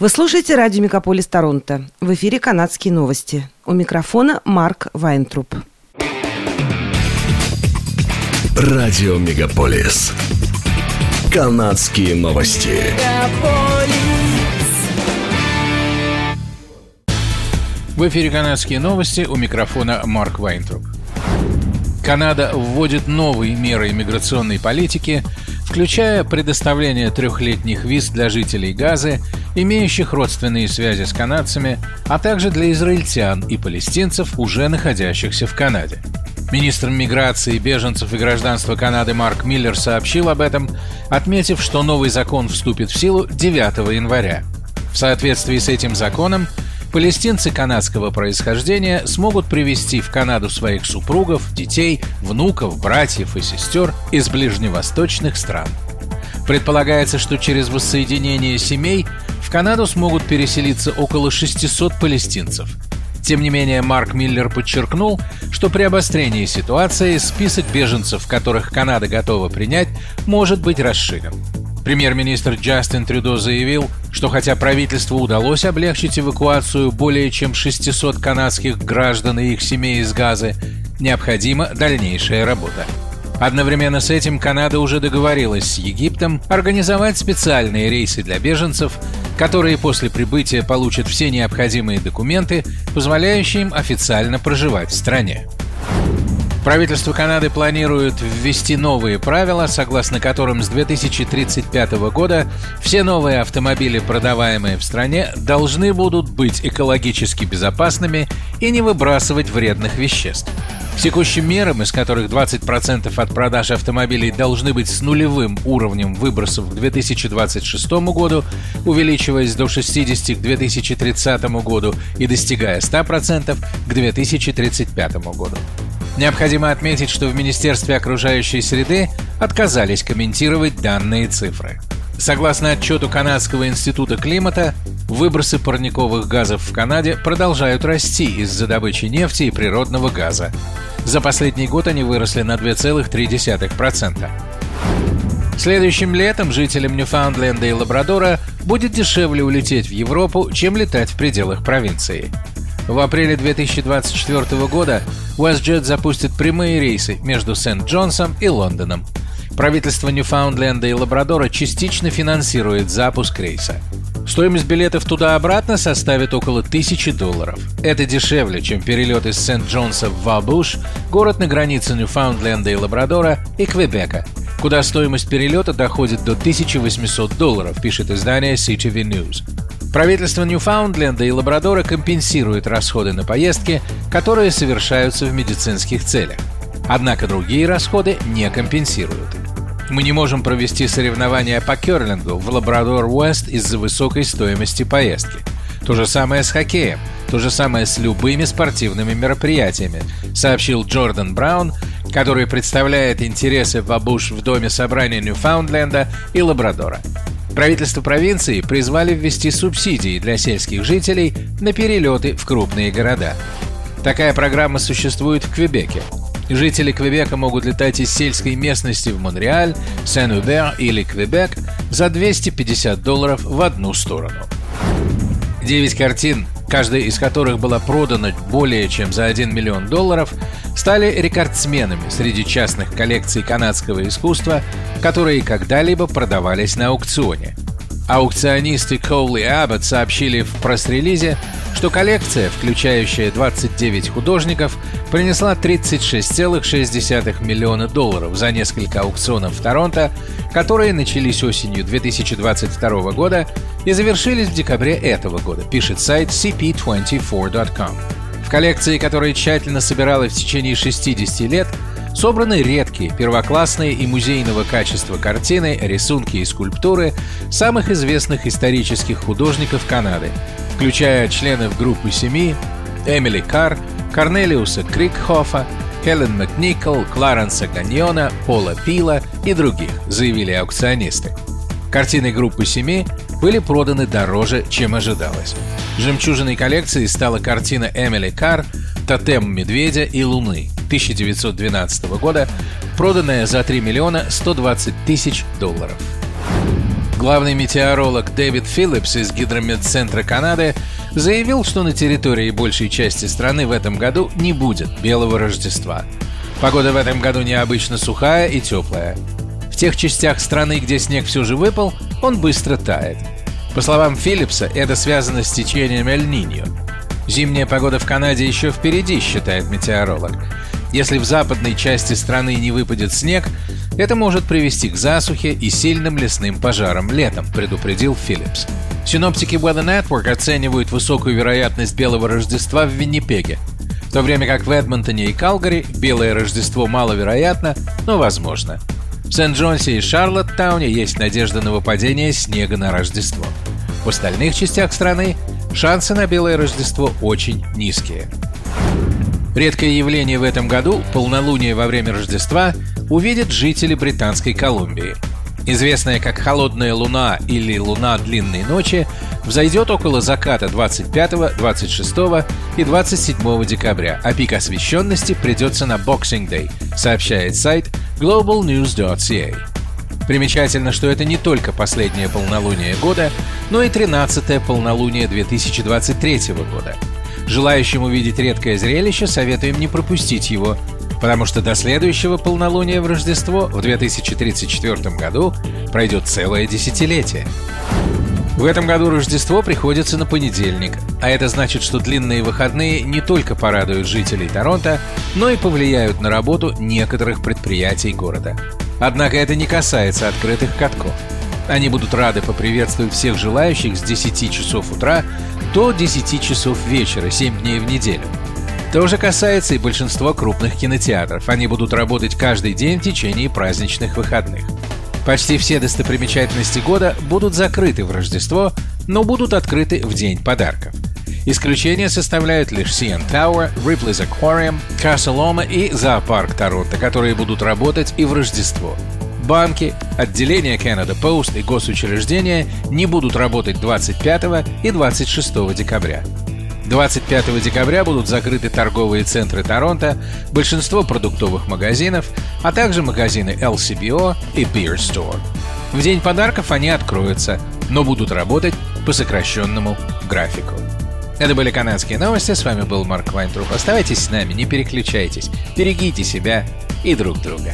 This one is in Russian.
Вы слушаете радио «Мегаполис Торонто». В эфире «Канадские новости». У микрофона Марк Вайнтруп. Радио «Мегаполис». «Канадские новости». В эфире «Канадские новости» у микрофона Марк Вайнтруп. Канада вводит новые меры иммиграционной политики, включая предоставление трехлетних виз для жителей Газы, имеющих родственные связи с канадцами, а также для израильтян и палестинцев, уже находящихся в Канаде. Министр миграции, беженцев и гражданства Канады Марк Миллер сообщил об этом, отметив, что новый закон вступит в силу 9 января. В соответствии с этим законом палестинцы канадского происхождения смогут привести в Канаду своих супругов, детей, внуков, братьев и сестер из ближневосточных стран. Предполагается, что через воссоединение семей в Канаду смогут переселиться около 600 палестинцев. Тем не менее, Марк Миллер подчеркнул, что при обострении ситуации список беженцев, которых Канада готова принять, может быть расширен. Премьер-министр Джастин Трюдо заявил, что хотя правительству удалось облегчить эвакуацию более чем 600 канадских граждан и их семей из Газы, необходима дальнейшая работа. Одновременно с этим Канада уже договорилась с Египтом организовать специальные рейсы для беженцев, которые после прибытия получат все необходимые документы, позволяющие им официально проживать в стране. Правительство Канады планирует ввести новые правила, согласно которым с 2035 года все новые автомобили, продаваемые в стране, должны будут быть экологически безопасными и не выбрасывать вредных веществ. К текущим мерам, из которых 20% от продаж автомобилей должны быть с нулевым уровнем выбросов к 2026 году, увеличиваясь до 60 к 2030 году и достигая 100% к 2035 году. Необходимо отметить, что в Министерстве окружающей среды отказались комментировать данные цифры. Согласно отчету Канадского института климата, выбросы парниковых газов в Канаде продолжают расти из-за добычи нефти и природного газа. За последний год они выросли на 2,3%. Следующим летом жителям Ньюфаундленда и Лабрадора будет дешевле улететь в Европу, чем летать в пределах провинции. В апреле 2024 года WestJet запустит прямые рейсы между Сент-Джонсом и Лондоном. Правительство Ньюфаундленда и Лабрадора частично финансирует запуск рейса. Стоимость билетов туда-обратно составит около 1000 долларов. Это дешевле, чем перелет из Сент-Джонса в Вабуш, город на границе Ньюфаундленда и Лабрадора, и Квебека, куда стоимость перелета доходит до 1800 долларов, пишет издание CTV News. Правительство Ньюфаундленда и Лабрадора компенсирует расходы на поездки, которые совершаются в медицинских целях. Однако другие расходы не компенсируют. Мы не можем провести соревнования по керлингу в Лабрадор-Уэст из-за высокой стоимости поездки. То же самое с хоккеем, то же самое с любыми спортивными мероприятиями, сообщил Джордан Браун, который представляет интересы Вабуш в Доме собрания Ньюфаундленда и Лабрадора. Правительство провинции призвали ввести субсидии для сельских жителей на перелеты в крупные города. Такая программа существует в Квебеке. Жители Квебека могут летать из сельской местности в Монреаль, Сен-Убер или Квебек за 250 долларов в одну сторону. Девять картин, каждая из которых была продана более чем за 1 миллион долларов, стали рекордсменами среди частных коллекций канадского искусства, которые когда-либо продавались на аукционе. Аукционисты Коули и Аббот сообщили в пресс-релизе, что коллекция, включающая 29 художников, принесла 36,6 миллиона долларов за несколько аукционов в Торонто, которые начались осенью 2022 года и завершились в декабре этого года, пишет сайт cp24.com. В коллекции, которая тщательно собирала в течение 60 лет, собраны редкие, первоклассные и музейного качества картины, рисунки и скульптуры самых известных исторических художников Канады, включая членов группы семи Эмили Карр, Корнелиуса Крикхофа, Хелен Макникол, Кларенса Ганьона, Пола Пила и других, заявили аукционисты. Картины группы семи были проданы дороже, чем ожидалось. Жемчужиной коллекции стала картина Эмили Карр «Тотем медведя и луны» 1912 года, проданная за 3 миллиона 120 тысяч долларов. Главный метеоролог Дэвид Филлипс из Гидрометцентра Канады заявил, что на территории большей части страны в этом году не будет белого Рождества. Погода в этом году необычно сухая и теплая. В тех частях страны, где снег все же выпал, он быстро тает. По словам Филлипса, это связано с течением Эль-Ниньо. Зимняя погода в Канаде еще впереди, считает метеоролог. Если в западной части страны не выпадет снег, это может привести к засухе и сильным лесным пожарам летом, предупредил Филлипс. Синоптики Weather Network оценивают высокую вероятность белого Рождества в Виннипеге, в то время как в Эдмонтоне и Калгари белое Рождество маловероятно, но возможно. В Сент-Джонсе и Шарлоттауне есть надежда на выпадение снега на Рождество. В остальных частях страны шансы на белое Рождество очень низкие. Редкое явление в этом году, полнолуние во время Рождества, увидят жители Британской Колумбии. Известная как «Холодная луна» или «Луна длинной ночи», взойдет около заката 25, 26 и 27 декабря, а пик освещенности придется на Boxing Day, сообщает сайт globalnews.ca. Примечательно, что это не только последнее полнолуние года, но и 13-е полнолуние 2023 года – Желающим увидеть редкое зрелище советуем не пропустить его, потому что до следующего полнолуния в Рождество в 2034 году пройдет целое десятилетие. В этом году Рождество приходится на понедельник, а это значит, что длинные выходные не только порадуют жителей Торонто, но и повлияют на работу некоторых предприятий города. Однако это не касается открытых катков. Они будут рады поприветствовать всех желающих с 10 часов утра до 10 часов вечера, 7 дней в неделю. То же касается и большинства крупных кинотеатров. Они будут работать каждый день в течение праздничных выходных. Почти все достопримечательности года будут закрыты в Рождество, но будут открыты в день подарков. Исключение составляют лишь CN Tower, Ripley's Aquarium, Loma и зоопарк Торонто, которые будут работать и в Рождество. Банки, отделения Canada Post и госучреждения не будут работать 25 и 26 декабря. 25 декабря будут закрыты торговые центры Торонто, большинство продуктовых магазинов, а также магазины LCBO и Beer Store. В день подарков они откроются, но будут работать по сокращенному графику. Это были канадские новости, с вами был Марк Вайнтруп. Оставайтесь с нами, не переключайтесь, берегите себя и друг друга.